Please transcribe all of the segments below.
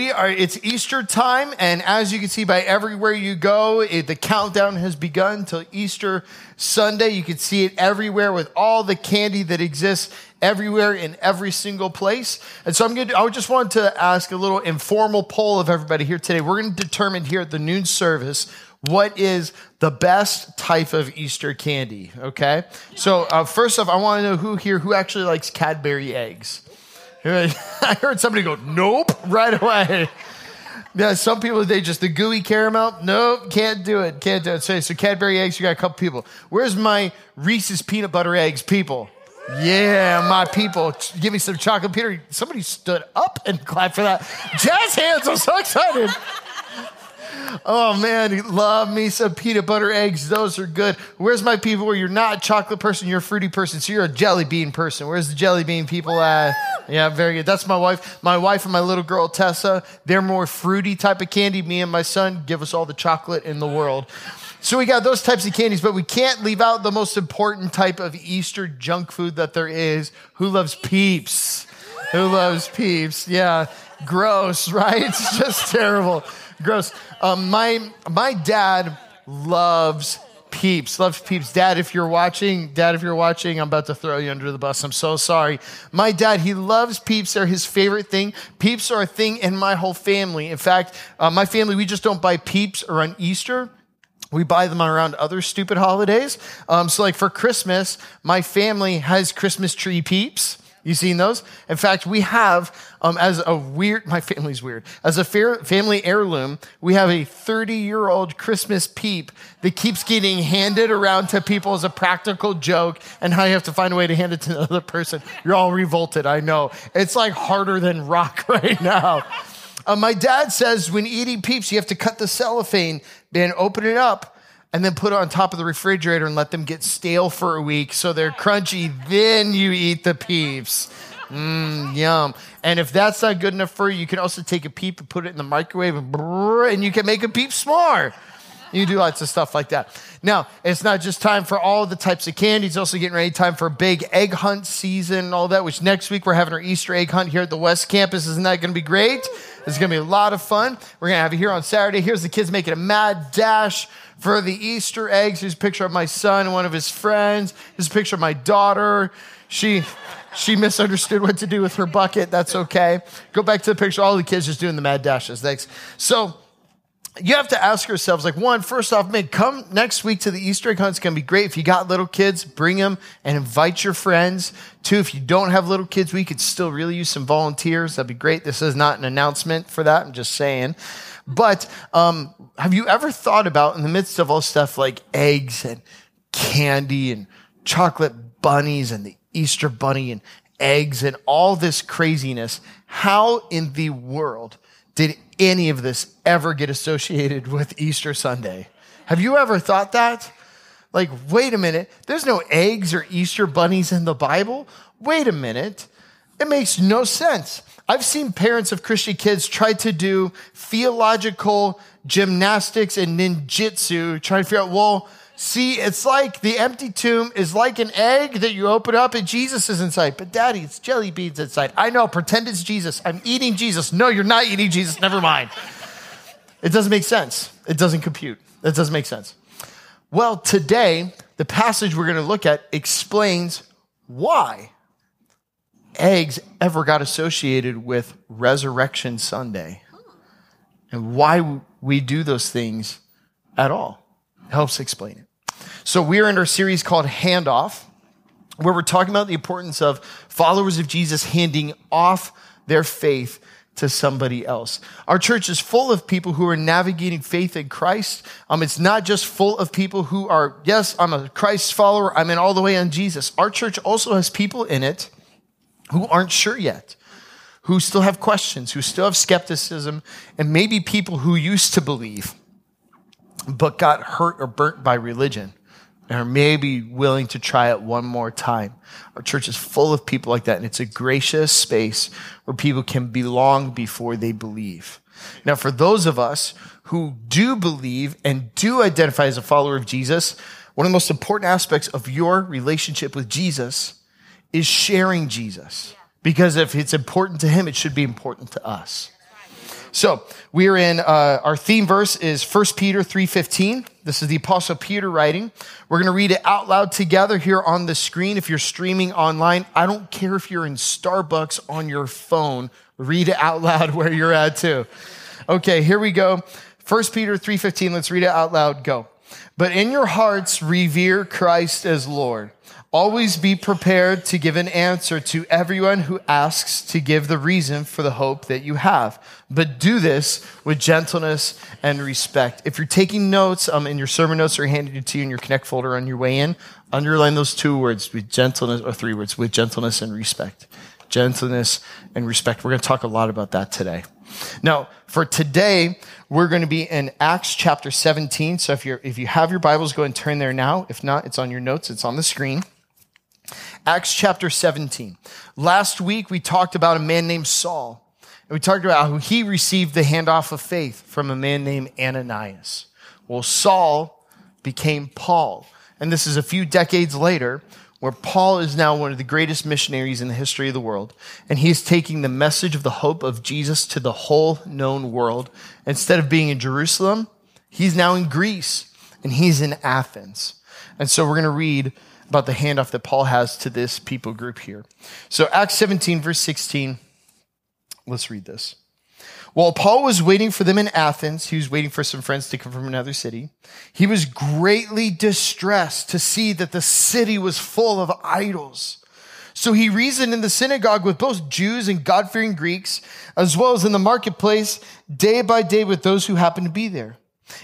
We are, it's Easter time, and as you can see by everywhere you go, it, the countdown has begun till Easter Sunday. You can see it everywhere with all the candy that exists everywhere in every single place. And so I'm going to, I just wanted to ask a little informal poll of everybody here today. We're going to determine here at the noon service what is the best type of Easter candy, okay? So, uh, first off, I want to know who here, who actually likes Cadbury eggs? I heard somebody go, nope, right away. Yeah, some people they just the gooey caramel. Nope, can't do it. Can't do it. So, so Cadbury eggs, you got a couple people. Where's my Reese's peanut butter eggs, people? Yeah, my people. Give me some chocolate Peter. Somebody stood up and clapped for that. Jazz hands, I'm so excited. Oh man, love me some peanut butter eggs. Those are good. Where's my people where you're not a chocolate person, you're a fruity person, so you're a jelly bean person. Where's the jelly bean people at? Yeah, very good. That's my wife. My wife and my little girl Tessa, they're more fruity type of candy. Me and my son give us all the chocolate in the world. So we got those types of candies, but we can't leave out the most important type of Easter junk food that there is. Who loves peeps? Who loves peeps? Yeah, gross, right? It's just terrible. Gross. Um, my my dad loves peeps loves peeps. Dad if you're watching dad if you're watching i'm about to throw you under the bus. I'm so sorry. My dad he loves peeps. They're his favorite thing. Peeps are a thing in my whole family. In fact uh, my family we just don't buy peeps around easter. We buy them around other stupid holidays. Um, so like for christmas my family has christmas tree peeps you seen those? In fact, we have, um, as a weird, my family's weird, as a family heirloom, we have a 30 year old Christmas peep that keeps getting handed around to people as a practical joke, and how you have to find a way to hand it to another person. You're all revolted, I know. It's like harder than rock right now. Uh, my dad says when eating peeps, you have to cut the cellophane, then open it up, and then put it on top of the refrigerator and let them get stale for a week so they're crunchy. Then you eat the peeps. Mmm, yum. And if that's not good enough for you, you can also take a peep and put it in the microwave and, brrr, and you can make a peep s'more. You do lots of stuff like that. Now, it's not just time for all the types of candy. It's also getting ready time for big egg hunt season and all that, which next week we're having our Easter egg hunt here at the West Campus. Isn't that going to be great? It's going to be a lot of fun. We're going to have it here on Saturday. Here's the kids making a mad dash for the Easter eggs. Here's a picture of my son and one of his friends. Here's a picture of my daughter. She she misunderstood what to do with her bucket. That's okay. Go back to the picture. All the kids just doing the mad dashes. Thanks. So you have to ask yourselves, like, one, first off, man, come next week to the Easter egg hunt. It's going to be great. If you got little kids, bring them and invite your friends. Two, if you don't have little kids, we could still really use some volunteers. That'd be great. This is not an announcement for that. I'm just saying. But um, have you ever thought about, in the midst of all stuff like eggs and candy and chocolate bunnies and the Easter bunny and eggs and all this craziness, how in the world did any of this ever get associated with Easter Sunday? Have you ever thought that? Like, wait a minute, there's no eggs or Easter bunnies in the Bible. Wait a minute. It makes no sense. I've seen parents of Christian kids try to do theological gymnastics and ninjutsu, trying to figure out, well, see, it's like the empty tomb is like an egg that you open up and Jesus is inside. But daddy, it's jelly beans inside. I know, pretend it's Jesus. I'm eating Jesus. No, you're not eating Jesus. Never mind. It doesn't make sense. It doesn't compute. It doesn't make sense. Well, today, the passage we're going to look at explains why eggs ever got associated with Resurrection Sunday and why we do those things at all. It helps explain it. So, we're in our series called Handoff, where we're talking about the importance of followers of Jesus handing off their faith to somebody else. Our church is full of people who are navigating faith in Christ. Um, it's not just full of people who are, yes, I'm a Christ follower, I'm in all the way on Jesus. Our church also has people in it who aren't sure yet, who still have questions, who still have skepticism, and maybe people who used to believe but got hurt or burnt by religion and are maybe willing to try it one more time. Our church is full of people like that, and it's a gracious space where people can belong before they believe. Now, for those of us who do believe and do identify as a follower of Jesus, one of the most important aspects of your relationship with Jesus is sharing Jesus. Because if it's important to him, it should be important to us. So we are in uh, our theme verse is 1 Peter 3:15. This is the Apostle Peter writing. We're going to read it out loud together here on the screen. If you're streaming online, I don't care if you're in Starbucks on your phone. Read it out loud where you're at too. Okay, here we go. 1 Peter 3:15. Let's read it out loud. Go. But in your hearts revere Christ as Lord. Always be prepared to give an answer to everyone who asks to give the reason for the hope that you have. But do this with gentleness and respect. If you're taking notes um, in your sermon notes are handed to you in your Connect folder on your way in, underline those two words with gentleness, or three words, with gentleness and respect. Gentleness and respect. We're going to talk a lot about that today. Now, for today, we're going to be in Acts chapter 17. So if you're, if you have your Bibles, go and turn there now. If not, it's on your notes. It's on the screen. Acts chapter 17. Last week, we talked about a man named Saul. And we talked about how he received the handoff of faith from a man named Ananias. Well, Saul became Paul. And this is a few decades later, where Paul is now one of the greatest missionaries in the history of the world. And he's taking the message of the hope of Jesus to the whole known world. Instead of being in Jerusalem, he's now in Greece and he's in Athens. And so we're going to read about the handoff that Paul has to this people group here. So, Acts 17, verse 16, let's read this. While Paul was waiting for them in Athens, he was waiting for some friends to come from another city. He was greatly distressed to see that the city was full of idols. So he reasoned in the synagogue with both Jews and God fearing Greeks, as well as in the marketplace, day by day with those who happened to be there.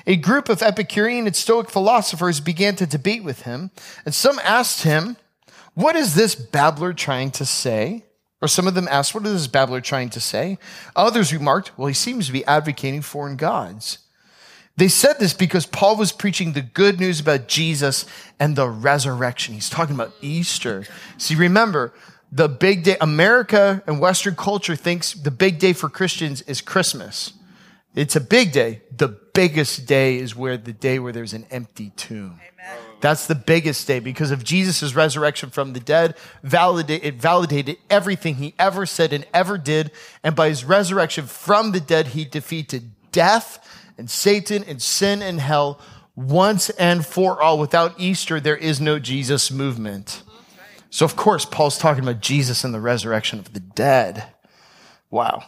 A group of Epicurean and Stoic philosophers began to debate with him, and some asked him, What is this babbler trying to say? Or some of them asked, What is this babbler trying to say? Others remarked, Well, he seems to be advocating foreign gods. They said this because Paul was preaching the good news about Jesus and the resurrection. He's talking about Easter. See, remember, the big day, America and Western culture thinks the big day for Christians is Christmas. It's a big day. The biggest day is where the day where there's an empty tomb. Amen. That's the biggest day because of Jesus' resurrection from the dead. Validate, it validated everything he ever said and ever did. And by his resurrection from the dead, he defeated death and Satan and sin and hell once and for all. Without Easter, there is no Jesus movement. So, of course, Paul's talking about Jesus and the resurrection of the dead. Wow.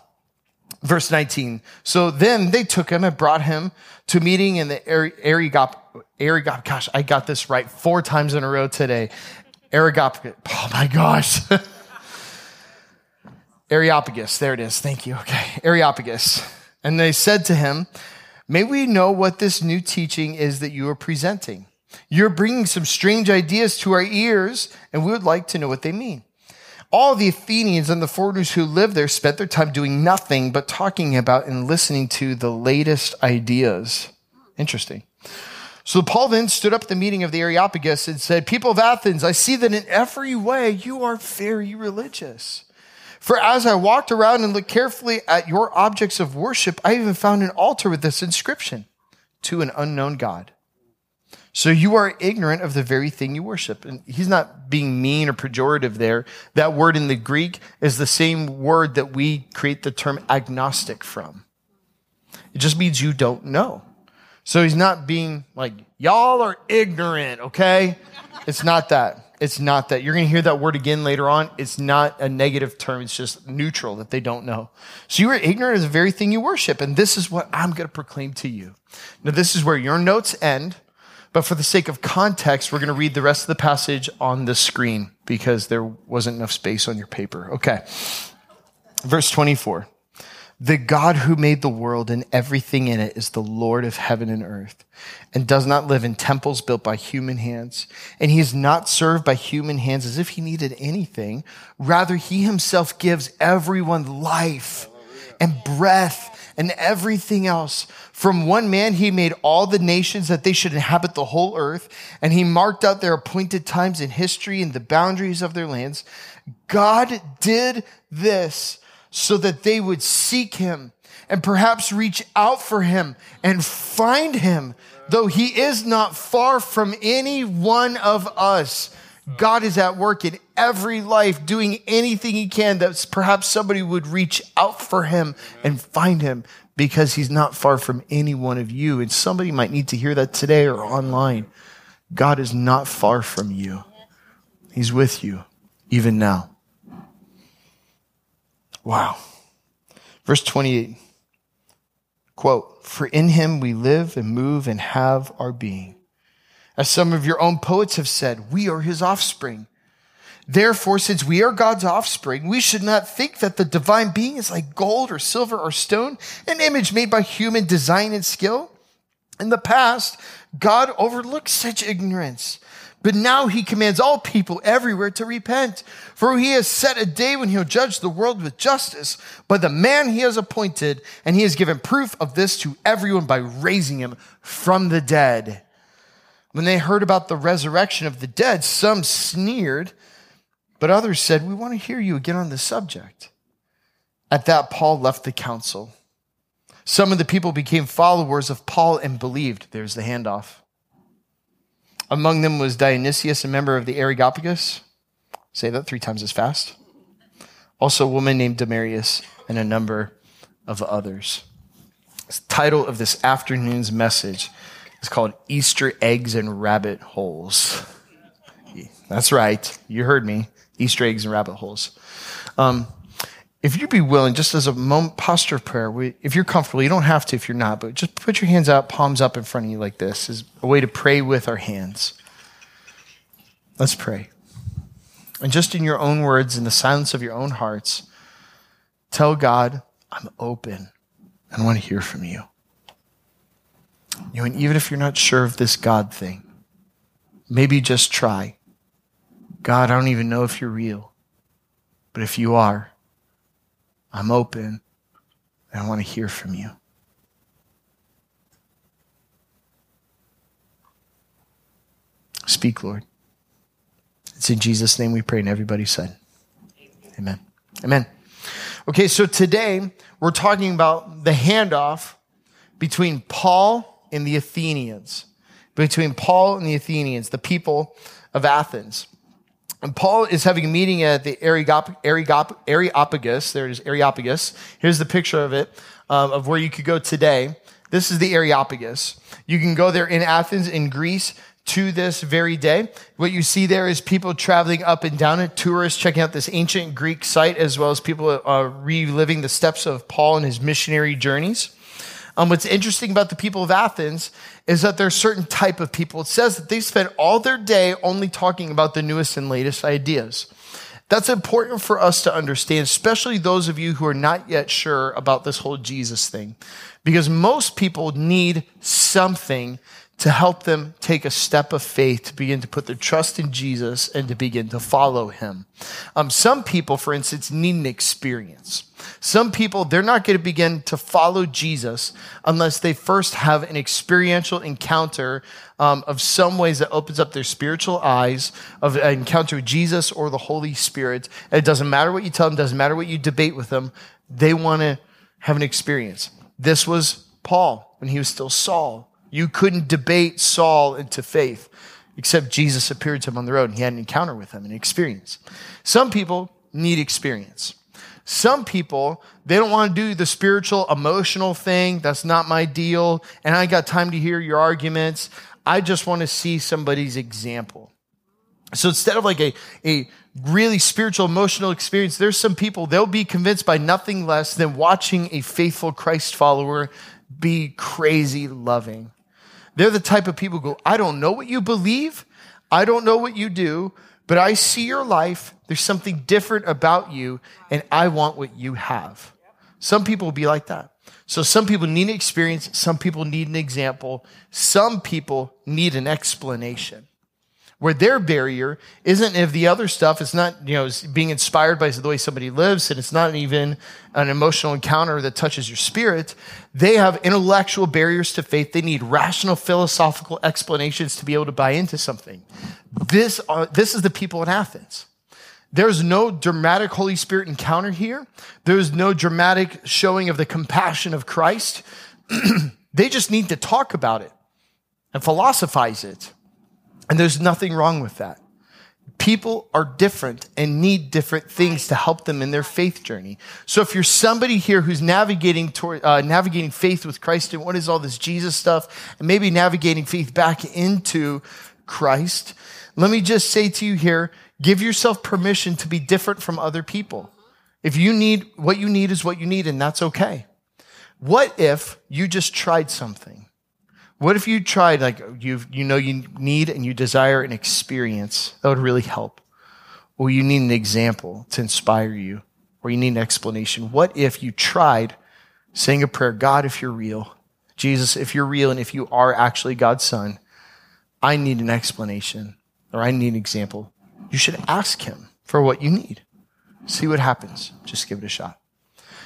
Verse 19. So then they took him and brought him to meeting in the Areopagus. Arigop, gosh, I got this right four times in a row today. Arigop, oh my gosh. Areopagus, there it is. Thank you. Okay. Areopagus. And they said to him, May we know what this new teaching is that you are presenting? You're bringing some strange ideas to our ears, and we would like to know what they mean. All the Athenians and the foreigners who lived there spent their time doing nothing but talking about and listening to the latest ideas. Interesting. So Paul then stood up at the meeting of the Areopagus and said, People of Athens, I see that in every way you are very religious. For as I walked around and looked carefully at your objects of worship, I even found an altar with this inscription to an unknown God. So you are ignorant of the very thing you worship. And he's not being mean or pejorative there. That word in the Greek is the same word that we create the term agnostic from. It just means you don't know. So he's not being like, y'all are ignorant, okay? It's not that. It's not that. You're going to hear that word again later on. It's not a negative term. It's just neutral that they don't know. So you are ignorant of the very thing you worship. And this is what I'm going to proclaim to you. Now, this is where your notes end. But for the sake of context, we're going to read the rest of the passage on the screen because there wasn't enough space on your paper. Okay. Verse 24. The God who made the world and everything in it is the Lord of heaven and earth and does not live in temples built by human hands. And he is not served by human hands as if he needed anything. Rather, he himself gives everyone life and breath and everything else. From one man, he made all the nations that they should inhabit the whole earth, and he marked out their appointed times in history and the boundaries of their lands. God did this so that they would seek him and perhaps reach out for him and find him, though he is not far from any one of us. God is at work in every life, doing anything he can that perhaps somebody would reach out for him and find him because he's not far from any one of you. And somebody might need to hear that today or online. God is not far from you. He's with you even now. Wow. Verse 28 quote, For in him we live and move and have our being. As some of your own poets have said, we are his offspring. Therefore, since we are God's offspring, we should not think that the divine being is like gold or silver or stone, an image made by human design and skill. In the past, God overlooked such ignorance. But now he commands all people everywhere to repent. For he has set a day when he'll judge the world with justice by the man he has appointed, and he has given proof of this to everyone by raising him from the dead. When they heard about the resurrection of the dead, some sneered, but others said, We want to hear you again on this subject. At that, Paul left the council. Some of the people became followers of Paul and believed. There's the handoff. Among them was Dionysius, a member of the Areopagus. Say that three times as fast. Also, a woman named Damaris, and a number of others. The title of this afternoon's message is called Easter eggs and rabbit holes. That's right. You heard me. Easter eggs and rabbit holes. Um, if you'd be willing, just as a moment, posture of prayer, we, if you're comfortable, you don't have to if you're not, but just put your hands out, palms up in front of you like this is a way to pray with our hands. Let's pray. And just in your own words, in the silence of your own hearts, tell God, I'm open and want to hear from you. You know, and even if you're not sure of this God thing, maybe just try. God, I don't even know if you're real. But if you are, I'm open and I want to hear from you. Speak, Lord. It's in Jesus' name we pray, and everybody said, Amen. Amen. Okay, so today we're talking about the handoff between Paul and the Athenians, between Paul and the Athenians, the people of Athens. And Paul is having a meeting at the Areopagus. There it is, Areopagus. Here's the picture of it, um, of where you could go today. This is the Areopagus. You can go there in Athens, in Greece, to this very day. What you see there is people traveling up and down it, tourists checking out this ancient Greek site, as well as people uh, reliving the steps of Paul and his missionary journeys. Um, what's interesting about the people of Athens is that there's certain type of people. It says that they spend all their day only talking about the newest and latest ideas. That's important for us to understand, especially those of you who are not yet sure about this whole Jesus thing, because most people need something to help them take a step of faith to begin to put their trust in Jesus and to begin to follow him. Um, some people, for instance, need an experience. Some people, they're not going to begin to follow Jesus unless they first have an experiential encounter um, of some ways that opens up their spiritual eyes of an encounter with Jesus or the Holy Spirit. And it doesn't matter what you tell them, doesn't matter what you debate with them. They want to have an experience. This was Paul when he was still Saul. You couldn't debate Saul into faith, except Jesus appeared to him on the road and he had an encounter with him, an experience. Some people need experience. Some people, they don't want to do the spiritual, emotional thing. That's not my deal. And I got time to hear your arguments. I just want to see somebody's example. So instead of like a, a really spiritual, emotional experience, there's some people, they'll be convinced by nothing less than watching a faithful Christ follower be crazy loving. They're the type of people who go, I don't know what you believe. I don't know what you do, but I see your life. There's something different about you, and I want what you have. Some people will be like that. So some people need an experience. Some people need an example. Some people need an explanation. Where their barrier isn't if the other stuff is not you know being inspired by the way somebody lives and it's not even an emotional encounter that touches your spirit they have intellectual barriers to faith. They need rational philosophical explanations to be able to buy into something. This, this is the people in athens. There's no dramatic holy spirit encounter here. There's no dramatic showing of the compassion of christ. They just need to talk about it and philosophize it and there's nothing wrong with that. People are different and need different things to help them in their faith journey. So if you're somebody here who's navigating toward, uh, navigating faith with Christ and what is all this Jesus stuff, and maybe navigating faith back into Christ, let me just say to you here, give yourself permission to be different from other people. If you need, what you need is what you need, and that's okay. What if you just tried something? What if you tried, like, you you know you need and you desire an experience that would really help? Or you need an example to inspire you, or you need an explanation. What if you tried saying a prayer, God, if you're real, Jesus, if you're real and if you are actually God's son, I need an explanation or I need an example. You should ask him for what you need. See what happens. Just give it a shot.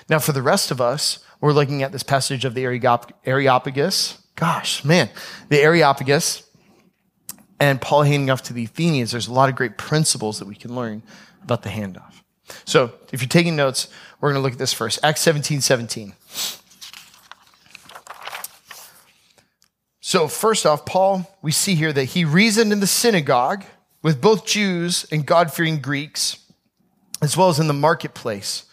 Now, for the rest of us, we're looking at this passage of the Areopagus gosh, man, the Areopagus and Paul handing off to the Athenians, there's a lot of great principles that we can learn about the handoff. So if you're taking notes, we're going to look at this first. Acts 17 17. So, first off, Paul, we see here that he reasoned in the synagogue with both Jews and God fearing Greeks, as well as in the marketplace,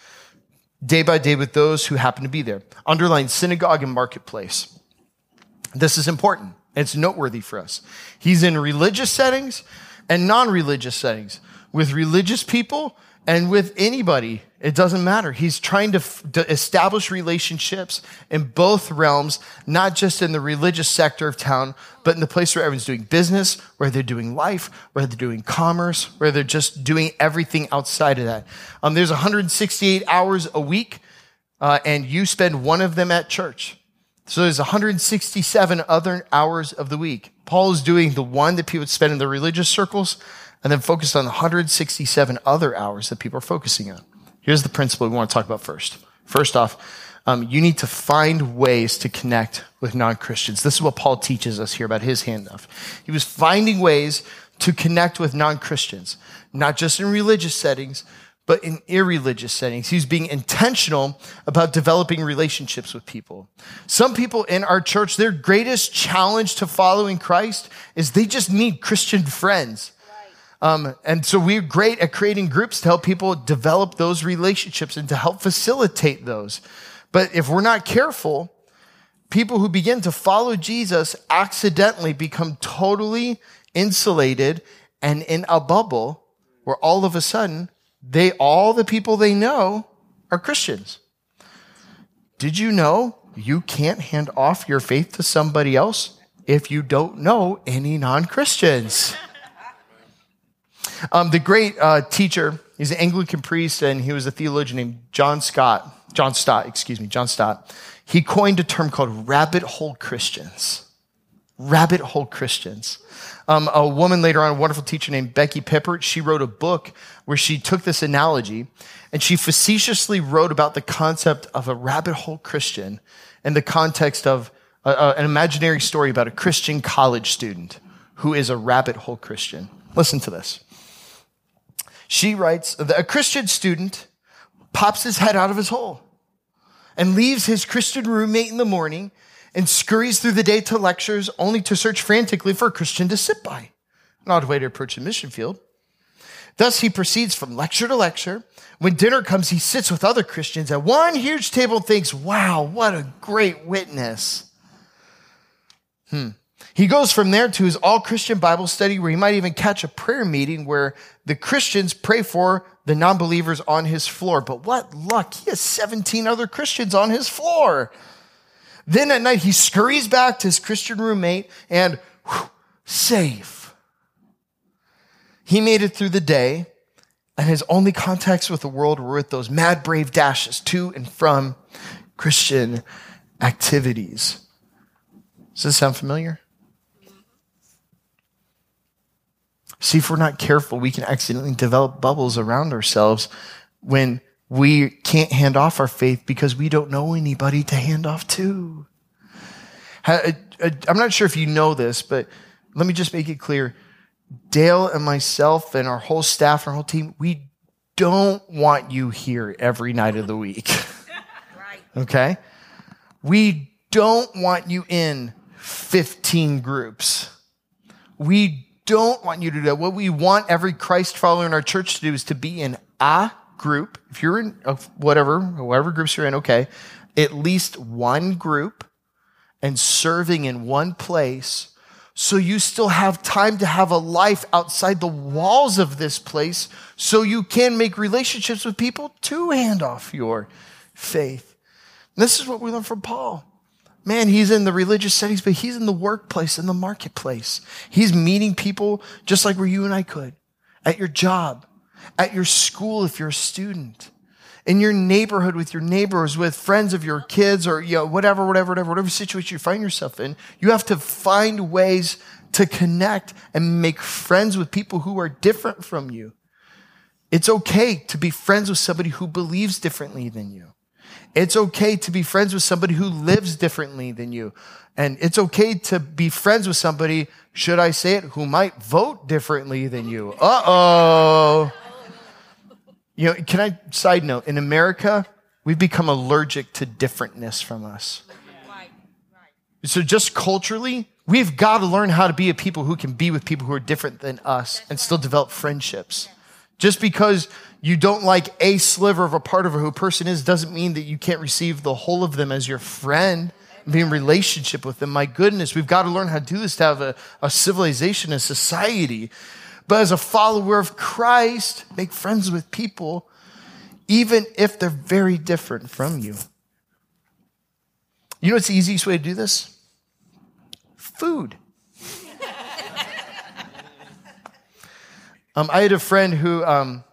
day by day with those who happen to be there. Underline synagogue and marketplace. This is important. It's noteworthy for us. He's in religious settings and non religious settings with religious people and with anybody. It doesn't matter. He's trying to, f- to, establish relationships in both realms, not just in the religious sector of town, but in the place where everyone's doing business, where they're doing life, where they're doing commerce, where they're just doing everything outside of that. Um, there's 168 hours a week, uh, and you spend one of them at church. So there's 167 other hours of the week. Paul is doing the one that people spend in the religious circles and then focus on the 167 other hours that people are focusing on. Here's the principle we want to talk about first. First off, um, you need to find ways to connect with non Christians. This is what Paul teaches us here about his handoff. He was finding ways to connect with non Christians, not just in religious settings, but in irreligious settings. He's being intentional about developing relationships with people. Some people in our church, their greatest challenge to following Christ is they just need Christian friends. Um, and so we're great at creating groups to help people develop those relationships and to help facilitate those. But if we're not careful, people who begin to follow Jesus accidentally become totally insulated and in a bubble where all of a sudden they all the people they know are Christians. Did you know you can't hand off your faith to somebody else if you don't know any non Christians? Um, the great uh, teacher, he's an Anglican priest, and he was a theologian named John Scott, John Stott, excuse me, John Stott. He coined a term called rabbit hole Christians. Rabbit hole Christians. Um, a woman later on, a wonderful teacher named Becky Pippert, she wrote a book where she took this analogy and she facetiously wrote about the concept of a rabbit hole Christian in the context of a, a, an imaginary story about a Christian college student who is a rabbit hole Christian. Listen to this. She writes, a Christian student pops his head out of his hole and leaves his Christian roommate in the morning and scurries through the day to lectures only to search frantically for a Christian to sit by. An odd way to approach a mission field. Thus, he proceeds from lecture to lecture. When dinner comes, he sits with other Christians at one huge table and thinks, wow, what a great witness. Hmm. He goes from there to his all Christian Bible study where he might even catch a prayer meeting where the Christians pray for the non believers on his floor. But what luck! He has 17 other Christians on his floor. Then at night, he scurries back to his Christian roommate and whew, safe. He made it through the day, and his only contacts with the world were with those mad, brave dashes to and from Christian activities. Does this sound familiar? See, if we're not careful, we can accidentally develop bubbles around ourselves when we can't hand off our faith because we don't know anybody to hand off to. Uh, uh, I'm not sure if you know this, but let me just make it clear. Dale and myself and our whole staff and our whole team, we don't want you here every night of the week. Okay? We don't want you in 15 groups. We don't want you to do that. What we want every Christ follower in our church to do is to be in a group. If you're in uh, whatever, whatever groups you're in, okay, at least one group and serving in one place so you still have time to have a life outside the walls of this place so you can make relationships with people to hand off your faith. And this is what we learn from Paul. Man, he's in the religious settings, but he's in the workplace, in the marketplace. He's meeting people just like where you and I could at your job, at your school if you're a student, in your neighborhood with your neighbors, with friends of your kids, or you know, whatever, whatever, whatever, whatever situation you find yourself in. You have to find ways to connect and make friends with people who are different from you. It's okay to be friends with somebody who believes differently than you. It's okay to be friends with somebody who lives differently than you. And it's okay to be friends with somebody, should I say it, who might vote differently than you. Uh oh. You know, can I side note? In America, we've become allergic to differentness from us. So just culturally, we've got to learn how to be a people who can be with people who are different than us and still develop friendships. Just because you don't like a sliver of a part of who a person is doesn't mean that you can't receive the whole of them as your friend and be in relationship with them. My goodness, we've got to learn how to do this to have a, a civilization, a society. But as a follower of Christ, make friends with people, even if they're very different from you. You know what's the easiest way to do this? Food. um, I had a friend who um,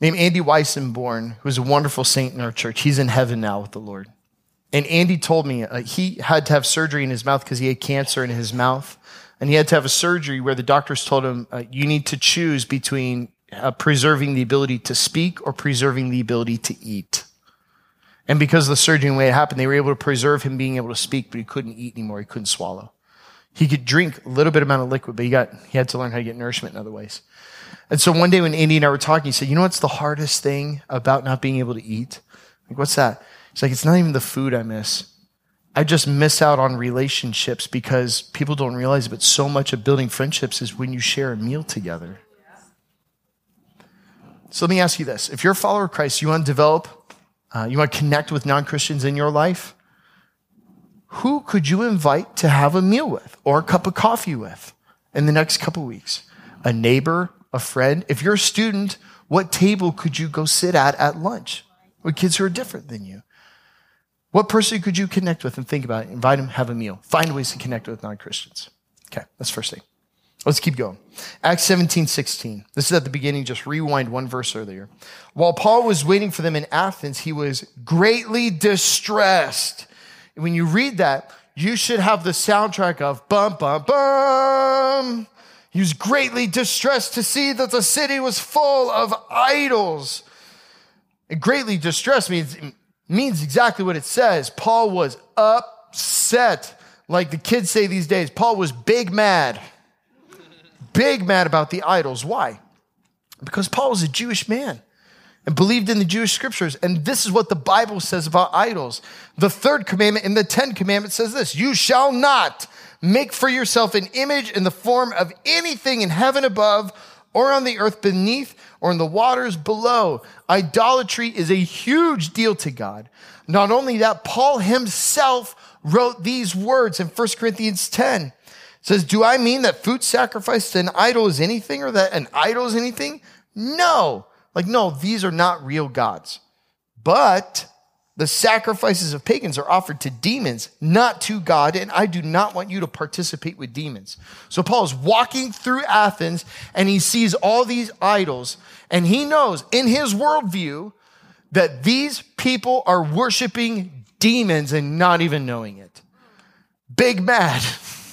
named Andy Weissenborn, who's a wonderful saint in our church. He's in heaven now with the Lord. And Andy told me uh, he had to have surgery in his mouth because he had cancer in his mouth. And he had to have a surgery where the doctors told him, uh, you need to choose between uh, preserving the ability to speak or preserving the ability to eat. And because of the surgery and the way it happened, they were able to preserve him being able to speak, but he couldn't eat anymore. He couldn't swallow. He could drink a little bit amount of liquid, but he got, he had to learn how to get nourishment in other ways. And so one day when Andy and I were talking, he said, You know what's the hardest thing about not being able to eat? Like, what's that? He's like, It's not even the food I miss. I just miss out on relationships because people don't realize but so much of building friendships is when you share a meal together. So let me ask you this. If you're a follower of Christ, you want to develop, uh, you want to connect with non Christians in your life, who could you invite to have a meal with or a cup of coffee with in the next couple weeks? A neighbor, a friend? If you're a student, what table could you go sit at at lunch with kids who are different than you? What person could you connect with and think about it? Invite them, have a meal. Find ways to connect with non Christians. Okay, that's first thing. Let's keep going. Acts 17, 16. This is at the beginning, just rewind one verse earlier. While Paul was waiting for them in Athens, he was greatly distressed. When you read that, you should have the soundtrack of bum, bum, bum. He was greatly distressed to see that the city was full of idols. And greatly distressed means, means exactly what it says. Paul was upset. Like the kids say these days, Paul was big mad. Big mad about the idols. Why? Because Paul was a Jewish man and believed in the Jewish scriptures. And this is what the Bible says about idols. The third commandment in the 10 commandments says this, you shall not Make for yourself an image in the form of anything in heaven above or on the earth beneath or in the waters below. Idolatry is a huge deal to God. Not only that, Paul himself wrote these words in 1 Corinthians 10. It says, Do I mean that food sacrificed to an idol is anything or that an idol is anything? No. Like, no, these are not real gods. But the sacrifices of pagans are offered to demons, not to God, and I do not want you to participate with demons. So Paul is walking through Athens and he sees all these idols, and he knows in his worldview that these people are worshiping demons and not even knowing it. Big mad.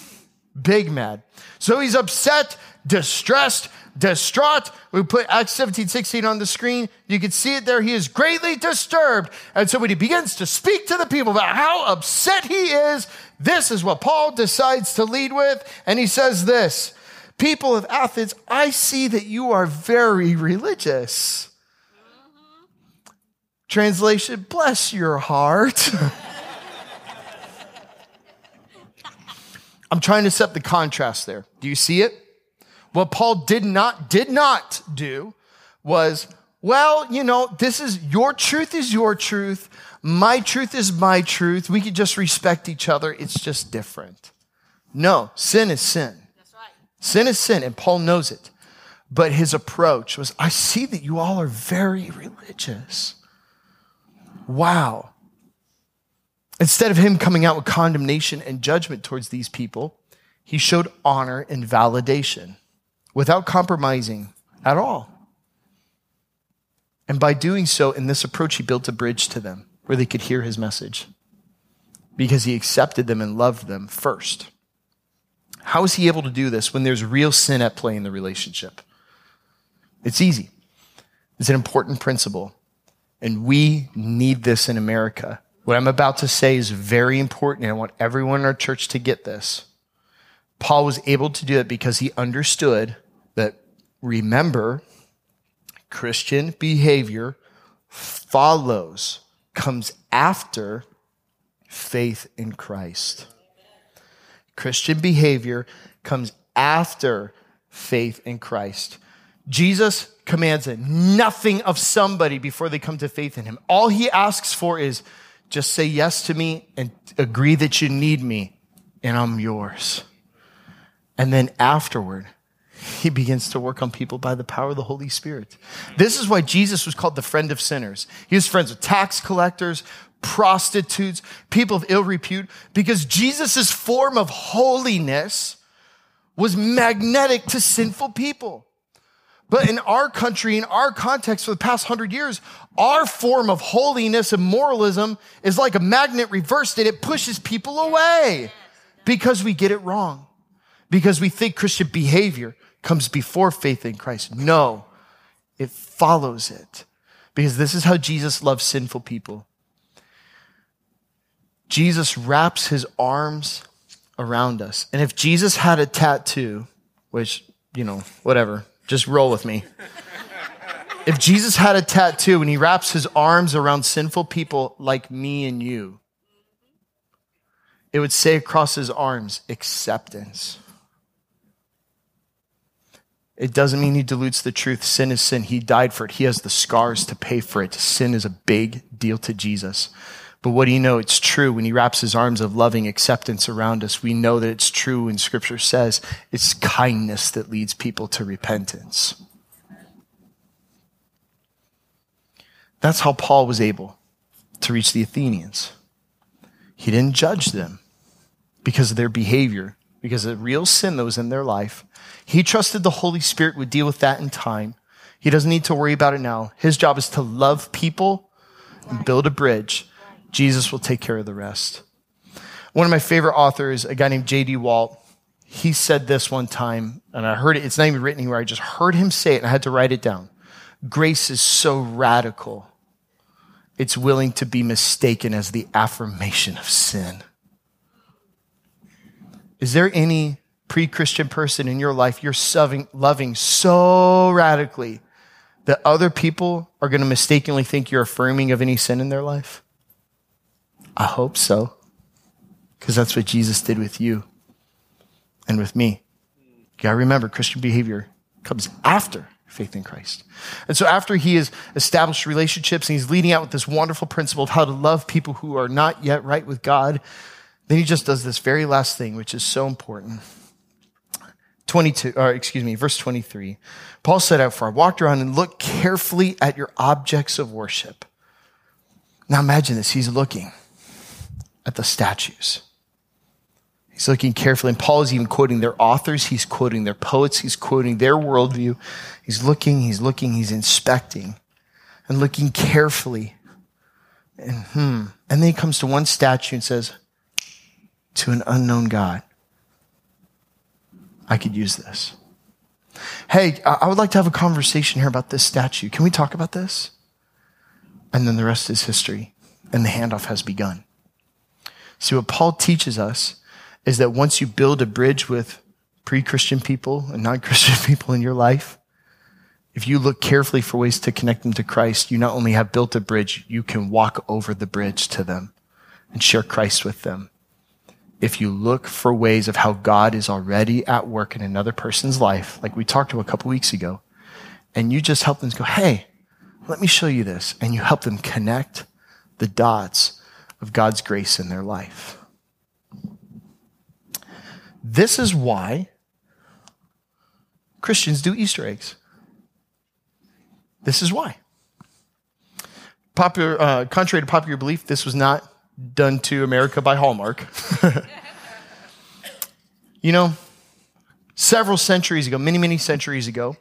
Big mad. So he's upset, distressed, distraught. We put Acts 17, 16 on the screen. You can see it there. He is greatly disturbed. And so when he begins to speak to the people about how upset he is, this is what Paul decides to lead with. And he says this People of Athens, I see that you are very religious. Translation, bless your heart. I'm trying to set the contrast there. Do you see it? What Paul did not, did not do was, well, you know, this is your truth is your truth. My truth is my truth. We could just respect each other. It's just different. No, sin is sin. Right. Sin is sin, and Paul knows it. But his approach was, I see that you all are very religious. Wow. Instead of him coming out with condemnation and judgment towards these people, he showed honor and validation without compromising at all. And by doing so, in this approach, he built a bridge to them where they could hear his message because he accepted them and loved them first. How is he able to do this when there's real sin at play in the relationship? It's easy. It's an important principle. And we need this in America what I'm about to say is very important, and I want everyone in our church to get this. Paul was able to do it because he understood remember, Christian behavior follows, comes after faith in Christ. Christian behavior comes after faith in Christ. Jesus commands it, nothing of somebody before they come to faith in him. All he asks for is, just say yes to me and agree that you need me, and I'm yours. And then afterward, he begins to work on people by the power of the Holy Spirit. This is why Jesus was called the friend of sinners. He was friends with tax collectors, prostitutes, people of ill repute, because Jesus' form of holiness was magnetic to sinful people. But in our country, in our context for the past hundred years, our form of holiness and moralism is like a magnet reversed and it pushes people away because we get it wrong. Because we think Christian behavior comes before faith in Christ. No, it follows it. Because this is how Jesus loves sinful people. Jesus wraps his arms around us. And if Jesus had a tattoo, which, you know, whatever, just roll with me. If Jesus had a tattoo and he wraps his arms around sinful people like me and you, it would say across his arms, acceptance. It doesn't mean he dilutes the truth. Sin is sin. He died for it. He has the scars to pay for it. Sin is a big deal to Jesus. But what do you know? It's true when he wraps his arms of loving acceptance around us. We know that it's true when scripture says it's kindness that leads people to repentance. That's how Paul was able to reach the Athenians. He didn't judge them because of their behavior, because of real sin that was in their life. He trusted the Holy Spirit would deal with that in time. He doesn't need to worry about it now. His job is to love people and build a bridge Jesus will take care of the rest. One of my favorite authors, a guy named J.D. Walt, he said this one time, and I heard it, it's not even written anywhere. I just heard him say it and I had to write it down. Grace is so radical, it's willing to be mistaken as the affirmation of sin. Is there any pre Christian person in your life you're loving so radically that other people are going to mistakenly think you're affirming of any sin in their life? I hope so. Because that's what Jesus did with you and with me. You gotta remember, Christian behavior comes after faith in Christ. And so after he has established relationships and he's leading out with this wonderful principle of how to love people who are not yet right with God, then he just does this very last thing, which is so important. 22, or excuse me, verse 23. Paul set out for I walked around and looked carefully at your objects of worship. Now imagine this. He's looking at the statues. He's looking carefully, and Paul is even quoting their authors, he's quoting their poets, he's quoting their worldview. He's looking, he's looking, he's inspecting and looking carefully. And hmm. And then he comes to one statue and says, To an unknown God, I could use this. Hey, I would like to have a conversation here about this statue. Can we talk about this? And then the rest is history, and the handoff has begun. See, what Paul teaches us is that once you build a bridge with pre Christian people and non Christian people in your life, if you look carefully for ways to connect them to Christ, you not only have built a bridge, you can walk over the bridge to them and share Christ with them. If you look for ways of how God is already at work in another person's life, like we talked to a couple weeks ago, and you just help them go, hey, let me show you this. And you help them connect the dots of God's grace in their life. This is why Christians do Easter eggs. This is why. Popular, uh, contrary to popular belief, this was not done to America by Hallmark. you know, several centuries ago, many, many centuries ago,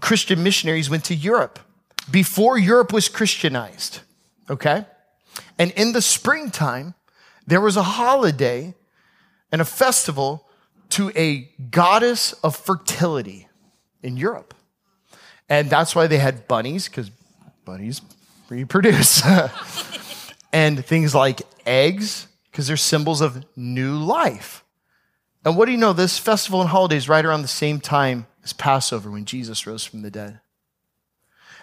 Christian missionaries went to Europe before Europe was Christianized. Okay? And in the springtime, there was a holiday and a festival to a goddess of fertility in Europe. And that's why they had bunnies, because bunnies reproduce. and things like eggs, because they're symbols of new life. And what do you know? This festival and holiday is right around the same time as Passover when Jesus rose from the dead.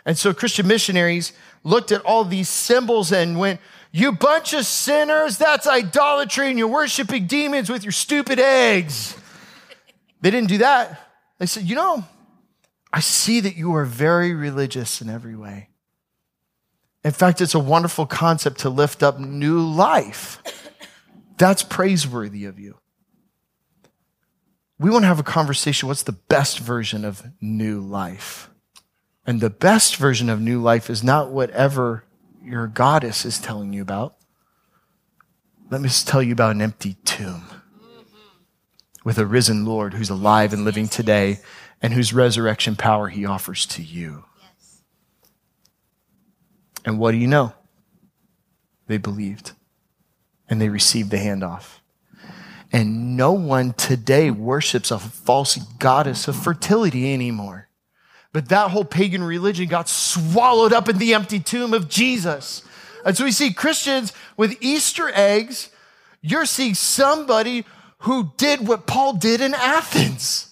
And so Christian missionaries looked at all these symbols and went, You bunch of sinners, that's idolatry, and you're worshiping demons with your stupid eggs. They didn't do that. They said, You know, I see that you are very religious in every way. In fact, it's a wonderful concept to lift up new life. That's praiseworthy of you. We want to have a conversation. What's the best version of new life? And the best version of new life is not whatever your goddess is telling you about. Let me just tell you about an empty tomb with a risen Lord who's alive and living today and whose resurrection power he offers to you. And what do you know? They believed and they received the handoff. And no one today worships a false goddess of fertility anymore. But that whole pagan religion got swallowed up in the empty tomb of Jesus. And so we see Christians with Easter eggs. You're seeing somebody who did what Paul did in Athens.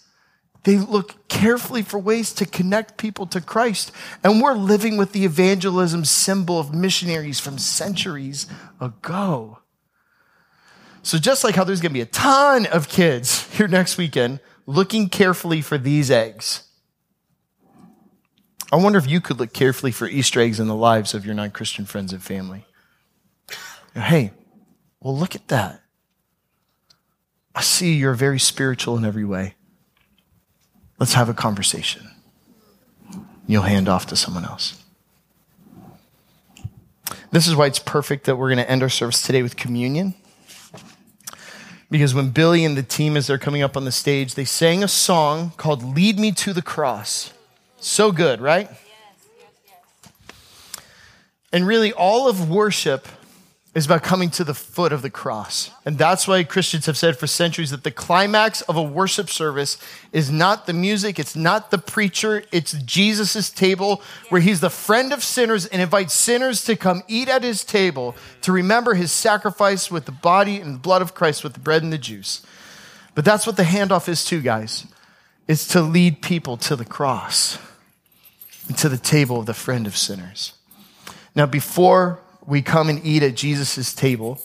They look carefully for ways to connect people to Christ. And we're living with the evangelism symbol of missionaries from centuries ago. So, just like how there's going to be a ton of kids here next weekend looking carefully for these eggs, I wonder if you could look carefully for Easter eggs in the lives of your non Christian friends and family. Hey, well, look at that. I see you're very spiritual in every way. Let's have a conversation. You'll hand off to someone else. This is why it's perfect that we're going to end our service today with communion. Because when Billy and the team, as they're coming up on the stage, they sang a song called Lead Me to the Cross. So good, right? Yes, yes, yes. And really, all of worship is about coming to the foot of the cross. And that's why Christians have said for centuries that the climax of a worship service is not the music, it's not the preacher, it's Jesus' table where he's the friend of sinners and invites sinners to come eat at his table to remember his sacrifice with the body and blood of Christ with the bread and the juice. But that's what the handoff is too, guys. It's to lead people to the cross and to the table of the friend of sinners. Now, before we come and eat at Jesus' table,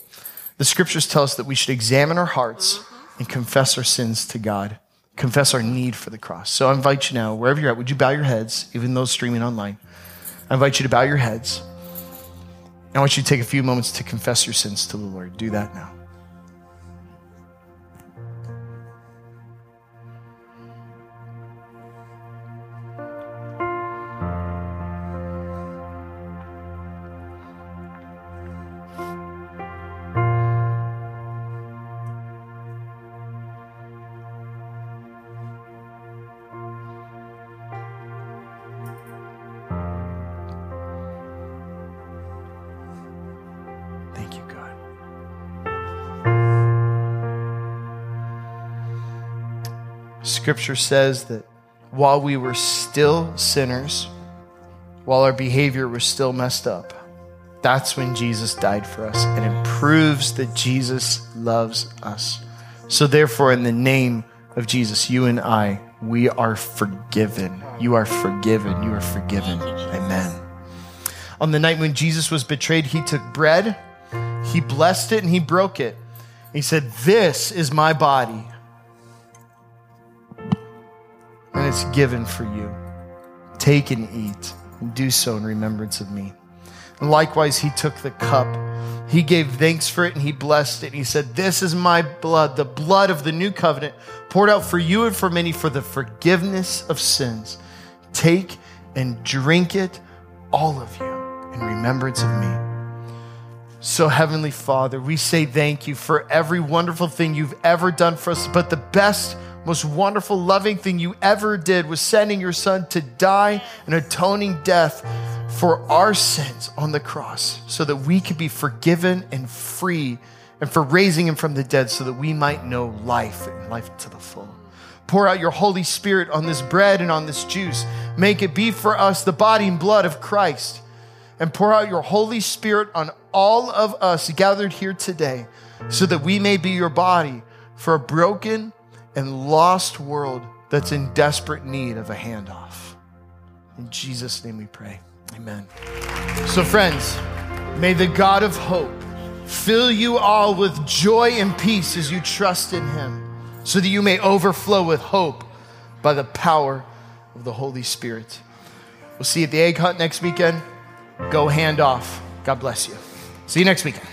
the scriptures tell us that we should examine our hearts and confess our sins to God, confess our need for the cross. So I invite you now, wherever you're at, would you bow your heads, even those streaming online? I invite you to bow your heads. I want you to take a few moments to confess your sins to the Lord. Do that now. Scripture says that while we were still sinners, while our behavior was still messed up. That's when Jesus died for us. And it proves that Jesus loves us. So, therefore, in the name of Jesus, you and I, we are forgiven. You are forgiven. You are forgiven. Amen. On the night when Jesus was betrayed, he took bread, he blessed it, and he broke it. He said, This is my body, it's given for you. Take and eat, and do so in remembrance of me. And likewise, he took the cup. He gave thanks for it and he blessed it. And he said, This is my blood, the blood of the new covenant, poured out for you and for many for the forgiveness of sins. Take and drink it, all of you, in remembrance of me. So, Heavenly Father, we say thank you for every wonderful thing you've ever done for us. But the best, most wonderful, loving thing you ever did was sending your Son to die an atoning death for our sins on the cross so that we could be forgiven and free, and for raising him from the dead so that we might know life and life to the full. Pour out your Holy Spirit on this bread and on this juice. Make it be for us the body and blood of Christ. And pour out your Holy Spirit on all of us gathered here today so that we may be your body for a broken and lost world that's in desperate need of a handoff. In Jesus' name we pray. Amen. So, friends, may the God of hope fill you all with joy and peace as you trust in him, so that you may overflow with hope by the power of the Holy Spirit. We'll see you at the egg hunt next weekend. Go hand off. God bless you. See you next weekend.